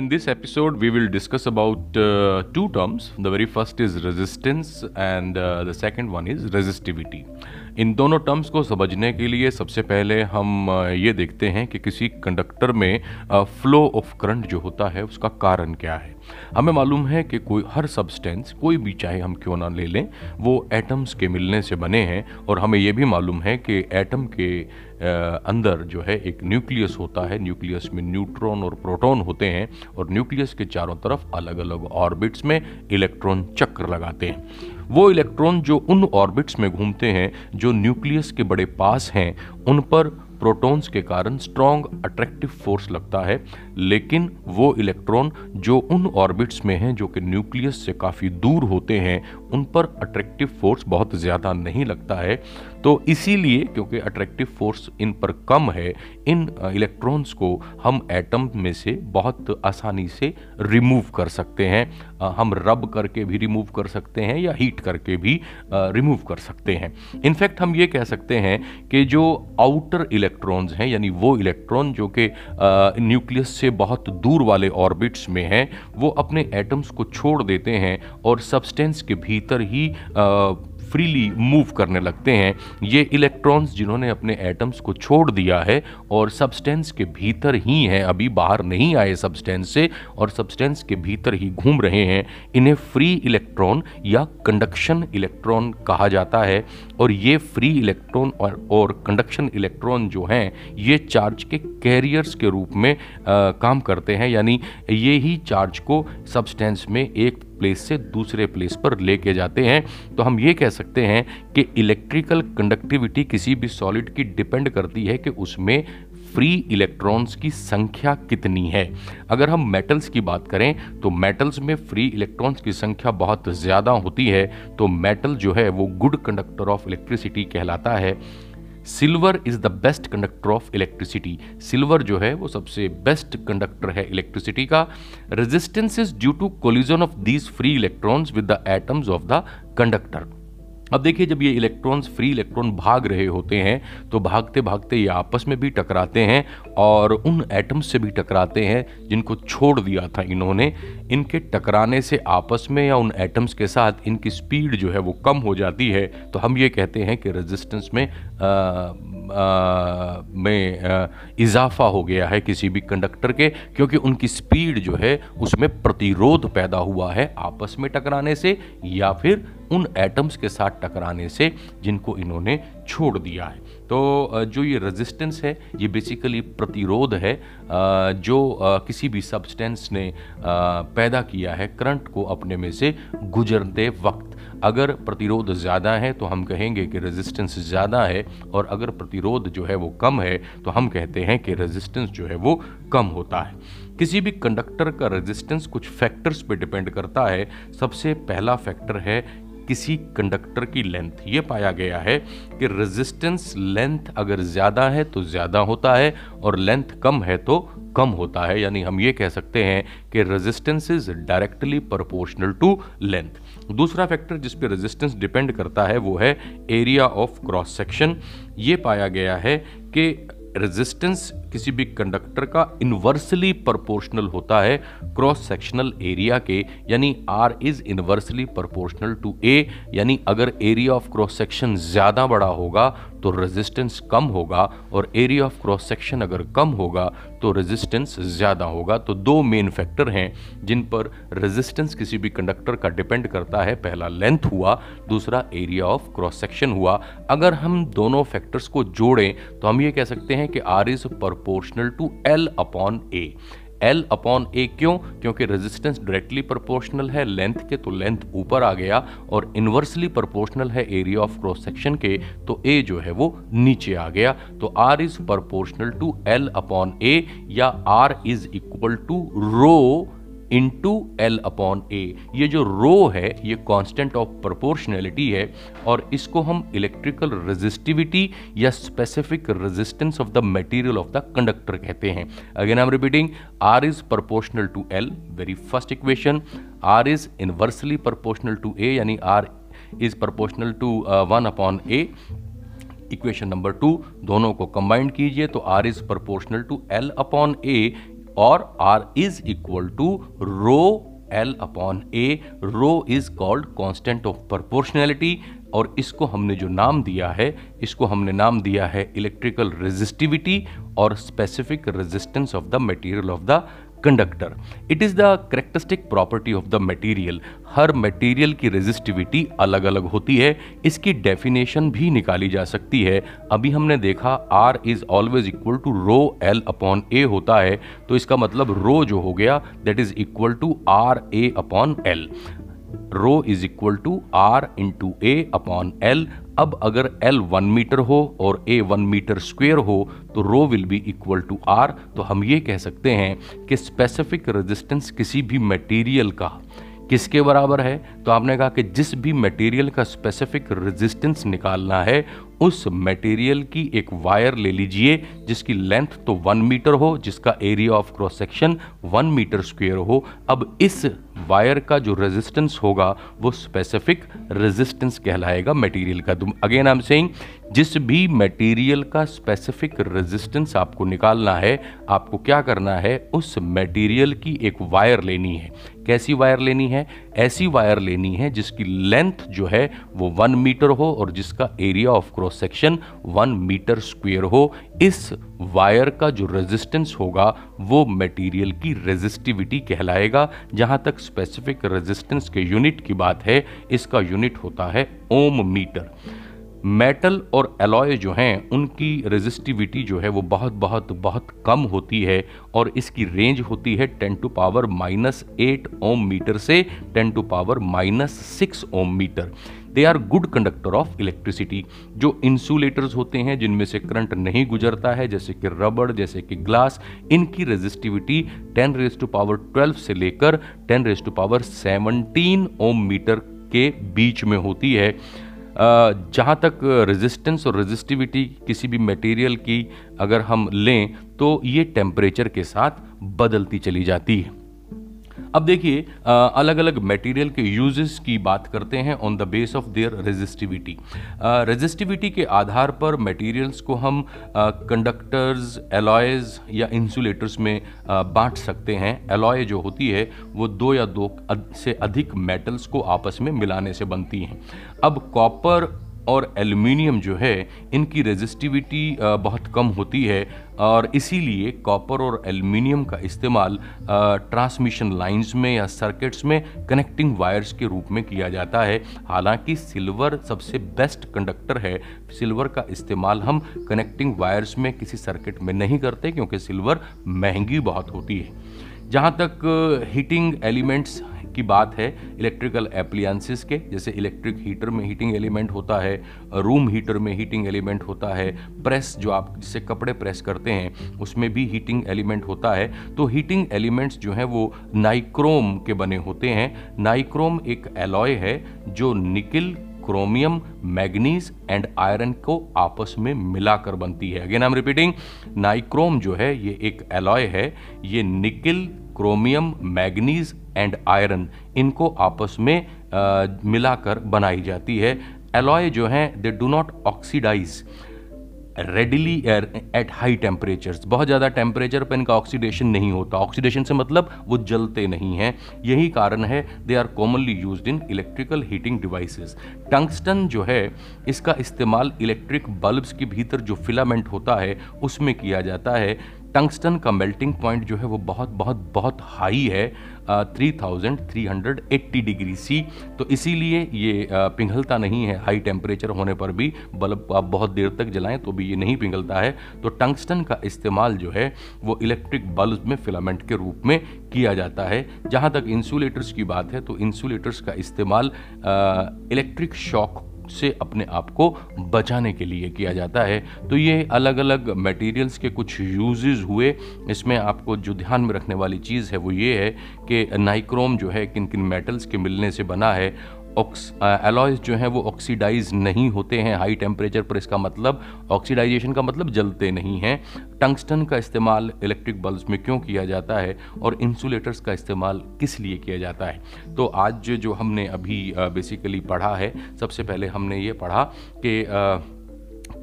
In this episode, we will discuss about uh, two terms. The very first is resistance, and uh, the second one is resistivity. इन दोनों terms को समझने के लिए सबसे पहले हम ये देखते हैं कि किसी कंडक्टर में फ्लो ऑफ़ करंट जो होता है, उसका कारण क्या है। हमें मालूम है कि कोई, हर सब्सटेंस कोई भी चाहे हम क्यों ना ले लें, वो एटम्स के मिलने से बने हैं और हमें ये भी मालूम है कि एटम के अंदर जो है एक न्यूक्लियस होता है। न्यूक्लियस में न्यूट्रॉन और प्रोटॉन होते हैं और न्यूक्लियस के चारों तरफ़ अलग अलग ऑर्बिट्स में इलेक्ट्रॉन चक्र लगाते हैं। वो इलेक्ट्रॉन जो उन ऑर्बिट्स में घूमते हैं, जो न्यूक्लियस के बड़े पास हैं, उन पर प्रोटॉन्स के कारण स्ट्रॉन्ग अट्रैक्टिव फोर्स लगता है। लेकिन वो इलेक्ट्रॉन जो उन ऑर्बिट्स में हैं जो कि न्यूक्लियस से काफ़ी दूर होते हैं, उन पर अट्रैक्टिव फोर्स बहुत ज़्यादा नहीं लगता है। तो इसीलिए क्योंकि अट्रैक्टिव फोर्स इन पर कम है, इन इलेक्ट्रॉन्स को हम एटम में से बहुत आसानी से रिमूव कर सकते हैं। हम रब करके भी रिमूव कर सकते हैं या हीट करके भी रिमूव कर सकते हैं। इनफैक्ट हम ये कह सकते हैं कि जो आउटर इलेक्ट्रॉन्स हैं, यानी वो इलेक्ट्रॉन जो कि न्यूक्लियस से बहुत दूर वाले ऑर्बिट्स में हैं, वो अपने एटम्स को छोड़ देते हैं और सब्सटेंस के भीतर ही फ्रीली मूव करने लगते हैं। ये इलेक्ट्रॉन्स जिन्होंने अपने एटम्स को छोड़ दिया है और सब्सटेंस के भीतर ही हैं अभी बाहर नहीं आए सब्सटेंस से और सब्सटेंस के भीतर ही घूम रहे हैं। इन्हें फ्री इलेक्ट्रॉन या कंडक्शन इलेक्ट्रॉन कहा जाता है और ये फ्री इलेक्ट्रॉन और, और कंडक्शन इलेक्ट्रॉन जो हैं ये चार्ज के कैरियर्स के रूप में आ, काम करते हैं। यानी ये ही चार्ज को सब्सटेंस में एक प्लेस से दूसरे प्लेस पर लेके जाते हैं तो हम ये कह सकते हैं कि इलेक्ट्रिकल कंडक्टिविटी किसी भी सॉलिड की डिपेंड करती है कि उसमें फ्री इलेक्ट्रॉन्स की संख्या कितनी है। अगर हम मेटल्स की बात करें तो मेटल्स में फ्री इलेक्ट्रॉन्स की संख्या बहुत ज़्यादा होती है तो मेटल जो है वो गुड कंडक्टर ऑफ़ इलेक्ट्रिसिटी कहलाता है। Silver is the best conductor of electricity silver जो है, वो सबसे बेस्ट कंडक्टर है इलेक्ट्रिसिटी का। Resistance is due to collision of these free electrons with the atoms of the conductor अब देखिए जब ये इलेक्ट्रॉन्स फ्री इलेक्ट्रॉन भाग रहे होते हैं तो भागते भागते ये आपस में भी टकराते हैं और उन एटम्स से भी टकराते हैं जिनको छोड़ दिया था इन्होंने। इनके टकराने से आपस में या उन एटम्स के साथ इनकी स्पीड जो है वो कम हो जाती है। तो हम ये कहते हैं कि रेजिस्टेंस में आ, में इजाफा हो गया है किसी भी कंडक्टर के, क्योंकि उनकी स्पीड जो है, उसमें प्रतिरोध पैदा हुआ है आपस में टकराने से, या फिर उन एटम्स के साथ टकराने से, जिनको इन्होंने छोड़ दिया है। तो जो ये रेजिस्टेंस है, ये बेसिकली प्रतिरोध है जो किसी भी सब्सटेंस ने पैदा किया है करंट को अपने में से गुजरते वक्त अगर प्रतिरोध ज़्यादा है तो हम कहेंगे कि रेजिस्टेंस ज़्यादा है, और अगर प्रतिरोध जो है वो कम है तो हम कहते हैं कि रेजिस्टेंस जो है वो कम होता है। किसी भी कंडक्टर का रेजिस्टेंस कुछ फैक्टर्स पे डिपेंड करता है। सबसे पहला फैक्टर है, किसी कंडक्टर की लेंथ ये पाया गया है कि रेजिस्टेंस लेंथ अगर ज़्यादा है तो ज़्यादा होता है, और लेंथ कम है तो कम होता है। यानी हम ये कह सकते हैं कि resistance is directly proportional to length दूसरा फैक्टर जिस पे रेजिस्टेंस डिपेंड करता है वो है एरिया ऑफ़ क्रॉस सेक्शन ये पाया गया है कि रेजिस्टेंस किसी भी कंडक्टर का इन्वर्सली प्रोपोर्शनल होता है क्रॉस सेक्शनल एरिया के, यानी R is inversely proportional to A यानी अगर एरिया ऑफ़ क्रॉस सेक्शन ज़्यादा बड़ा होगा तो रेजिस्टेंस कम होगा और एरिया ऑफ़ क्रॉस सेक्शन अगर कम होगा तो रेजिस्टेंस ज़्यादा होगा। तो दो मेन फैक्टर हैं जिन पर रेजिस्टेंस किसी भी कंडक्टर का डिपेंड करता है। पहला लेंथ हुआ, दूसरा एरिया ऑफ़ क्रॉस सेक्शन हुआ। अगर हम दोनों फैक्टर्स को जोड़ें तो हम ये कह सकते हैं कि आर इज़ पर proportional to L upon A L upon A क्यों? क्योंकि रेजिस्टेंस डायरेक्टली प्रोपोर्शनल है लेंथ के तो लेंथ ऊपर आ गया और इन्वर्सली प्रोपोर्शनल है एरिया ऑफ़ क्रॉस सेक्शन के तो ए जो है वो नीचे आ गया। तो R is proportional to L upon A या R is equal to rho into L upon A ये जो रो है, ये कांस्टेंट ऑफ़ प्रोपोर्शनैलिटी है, और इसको हम इलेक्ट्रिकल रेजिस्टिविटी या specific resistance of the material of the conductor कहते हैं। Again I am repeating R is proportional to L very first equation R is inversely proportional to A यानी R is proportional to one upon A equation number two दोनों को combined कीजिए तो R is proportional to L upon A और R is equal to rho L upon A rho is called constant of proportionality और इसको हमने जो नाम दिया है, इसको हमने नाम दिया है इलेक्ट्रिकल रेजिस्टिविटी और specific resistance of the material of the conductor it is the characteristic property of the material her material की रेजिस्टिविटी अलग अलग होती है। इसकी डेफिनेशन भी निकाली जा सकती है। अभी हमने देखा R is always equal to rho L upon A होता है। तो इसका मतलब रो जो हो गया that is equal to R A upon L rho is equal to R into A upon L अब अगर एल वन मीटर हो और ए वन मीटर स्क्वेयर हो तो rho will be equal to R तो हम ये कह सकते हैं कि स्पेसिफिक रेजिस्टेंस किसी भी मटेरियल का किसके बराबर है? तो आपने कहा कि जिस भी मटेरियल का स्पेसिफिक रेजिस्टेंस निकालना है, उस मटेरियल की एक वायर ले लीजिए, जिसकी लेंथ तो वन मीटर हो, जिसका area of cross section one metre square हो। अब इस वायर का जो रेजिस्टेंस होगा, वो स्पेसिफिक रेजिस्टेंस कहलाएगा मटेरियल का। तुम अगेन आई एम सेइंग जिस भी मटेरियल का स्पेसिफिक रेजिस्टेंस आपको निकालना है, आपको क्या करना है? उस मटेरियल की एक वायर लेनी है। कैसी वायर लेनी है? ऐसी वायर लेनी है जिसकी लेंथ जो है, वो वन मीटर हो और जिसका area of cross section one metre square हो। इस वायर का जो रेजिस्टेंस होगा, वो मटेरियल की रेजिस्टिविटी कहलाएगा। जहाँ तक स्पेसिफिक रेजिस्टेंस के यूनिट की बात है, इसका यूनिट होता है ओम मीटर मेटल और एलॉय जो हैं, उनकी रेजिस्टिविटी जो है, वो बहुत बहुत बहुत कम होती है और इसकी रेंज होती है 10 to power minus eight ohm metre से 10 to power minus six ohm metre they are good conductor of electricity जो इंसुलेटर्स होते हैं, जिनमें से करंट नहीं गुजरता है, जैसे कि रबड़ जैसे कि ग्लास इनकी रेजिस्टिविटी 10 रेज टू पावर 12 से लेकर 10 raise to power 17 ohm metre के बीच में होती है। जहाँ तक रेजिस्टेंस और रेजिस्टिविटी किसी भी मटेरियल की अगर हम लें तो ये टेम्परेचर के साथ बदलती चली जाती है। अब देखिए अलग अलग मटेरियल के यूजेस की बात करते हैं on the base of their resistivity resistivity के आधार पर मटेरियल्स को हम कंडक्टर्स एलॉयज या इंसुलेटर्स में बांट सकते हैं। एलॉय जो होती है, वो दो या दो से अधिक मेटल्स को आपस में मिलाने से बनती हैं। अब कॉपर और एल्युमिनियम जो है, इनकी रेजिस्टिविटी बहुत कम होती है और इसीलिए कॉपर और एल्युमिनियम का इस्तेमाल ट्रांसमिशन लाइंस में या सर्किट्स में कनेक्टिंग वायर्स के रूप में किया जाता है। हालाँकि सिल्वर सबसे बेस्ट कंडक्टर है। सिल्वर का इस्तेमाल हम कनेक्टिंग वायर्स में किसी सर्किट में नहीं करते क्योंकि सिल्वर महँगी बहुत होती है। जहाँ तक हीटिंग एलिमेंट्स की बात है इलेक्ट्रिकल एप्लियंसेस के, जैसे इलेक्ट्रिक हीटर में हीटिंग एलिमेंट होता है रूम हीटर में हीटिंग एलिमेंट होता है प्रेस जो आप, जिससे कपड़े प्रेस करते हैं, उसमें भी हीटिंग एलिमेंट होता है। तो हीटिंग एलिमेंट्स जो हैं, वो नाइक्रोम के बने होते हैं। नाइक्रोम एक एलॉय है, जो nickel chromium, manganese and iron को आपस में मिलाकर बनती है। Again I am repeating nichrome जो है, ये एक एलॉय है। ये nickel, chromium, manganese and iron, इनको आपस में मिलाकर बनाई जाती है। एलॉय जो हैं they do not oxidise readily air at high temperatures बहुत ज़्यादा टेम्परेचर पर इनका ऑक्सीडेशन नहीं होता। ऑक्सीडेशन से मतलब वो जलते नहीं हैं। यही कारण है they are commonly use in electrical heating devices tungsten जो है, इसका इस्तेमाल इलेक्ट्रिक बल्ब्स के भीतर जो फिलामेंट होता है, उसमें किया जाता है। टंगस्टन का मेल्टिंग पॉइंट जो है वो बहुत बहुत बहुत हाई है three thousand three hundred eighty degree C तो इसीलिए ये पिघलता नहीं है हाई टेम्परेचर होने पर भी। बल्ब आप बहुत देर तक जलाएँ तो भी ये नहीं पिघलता है। तो टंगस्टन का इस्तेमाल जो है वो इलेक्ट्रिक बल्ब में फिलामेंट के रूप में किया जाता है। जहाँ तक इंसुलेटर्स की बात है तो इंसुलेटर्स का इस्तेमाल इलेक्ट्रिक शॉक से अपने आप को बचाने के लिए किया जाता है। तो ये अलग अलग मटेरियल्स के कुछ यूजेज हुए। इसमें आपको जो ध्यान में रखने वाली चीज़ है वो ये है कि नाइक्रोम जो है किन किन मेटल्स के मिलने से बना है एलॉयज जो हैं वो ऑक्सीडाइज नहीं होते हैं हाई टेम्परेचर पर इसका मतलब ऑक्सीडाइजेशन का मतलब जलते नहीं हैं। टंगस्टन का इस्तेमाल इलेक्ट्रिक बल्ब में क्यों किया जाता है और इंसुलेटर्स का इस्तेमाल किस लिए किया जाता है? तो आज जो हमने अभी बेसिकली पढ़ा है, सबसे पहले हमने ये पढ़ा कि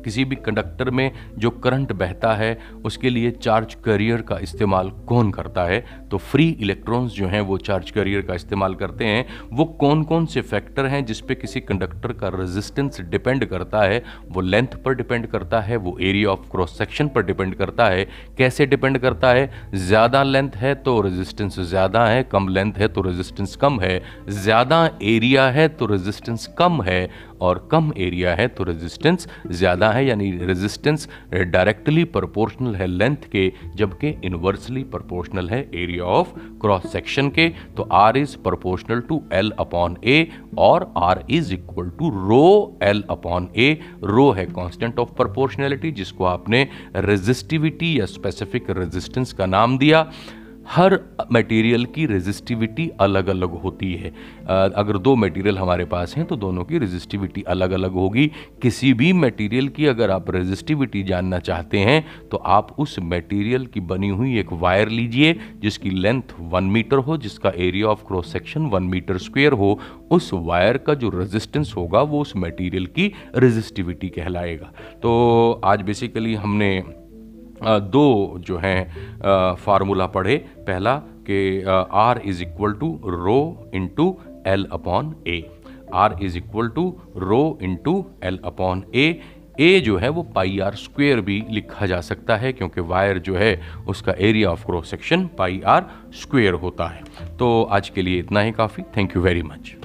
किसी भी कंडक्टर में जो करंट बहता है, उसके लिए चार्ज करियर का इस्तेमाल कौन करता है? तो फ्री इलेक्ट्रॉन्स जो हैं, वो चार्ज करियर का इस्तेमाल करते हैं। वो कौन कौन से फैक्टर हैं जिस पे किसी कंडक्टर का रेजिस्टेंस डिपेंड करता है? वो लेंथ पर डिपेंड करता है, वो एरिया ऑफ़ क्रॉस सेक्शन पर डिपेंड करता है। कैसे डिपेंड करता है? ज़्यादा लेंथ है तो रेजिस्टेंस ज़्यादा है, कम लेंथ है तो रेजिस्टेंस कम है। ज़्यादा एरिया है तो रेजिस्टेंस कम है। और कम एरिया है तो रेजिस्टेंस ज़्यादा है, यानी रेजिस्टेंस डायरेक्टली प्रोपोर्शनल है लेंथ के, जबकि इन्वर्सली प्रोपोर्शनल है एरिया ऑफ़ क्रॉस सेक्शन के तो R is proportional to L upon A और R is equal to rho L upon A rho है कांस्टेंट ऑफ़ प्रोपोर्शनैलिटी जिसको आपने रेजिस्टिविटी या स्पेसिफिक रेजिस्टेंस का नाम दिया। हर मटेरियल की रेजिस्टिविटी अलग अलग होती है। अगर दो मटेरियल हमारे पास हैं तो दोनों की रेजिस्टिविटी अलग अलग होगी। किसी भी मटेरियल की अगर आप रेजिस्टिविटी जानना चाहते हैं तो आप उस मटेरियल की बनी हुई एक वायर लीजिए, जिसकी लेंथ वन मीटर हो, जिसका area of cross section one metre square हो। उस वायर का जो रेजिस्टेंस होगा, वो उस मटेरियल की रेजिस्टिविटी कहलाएगा। तो आज बेसिकली हमने दो जो हैं फार्मूला पढ़े। पहला कि R is equal to rho into L upon A R is equal to rho into L upon A A जो है, वो पाई आर स्क्वेयर भी लिखा जा सकता है, क्योंकि वायर जो है, उसका area of cross section pi R square होता है। तो आज के लिए इतना ही काफ़ी। Thank you very much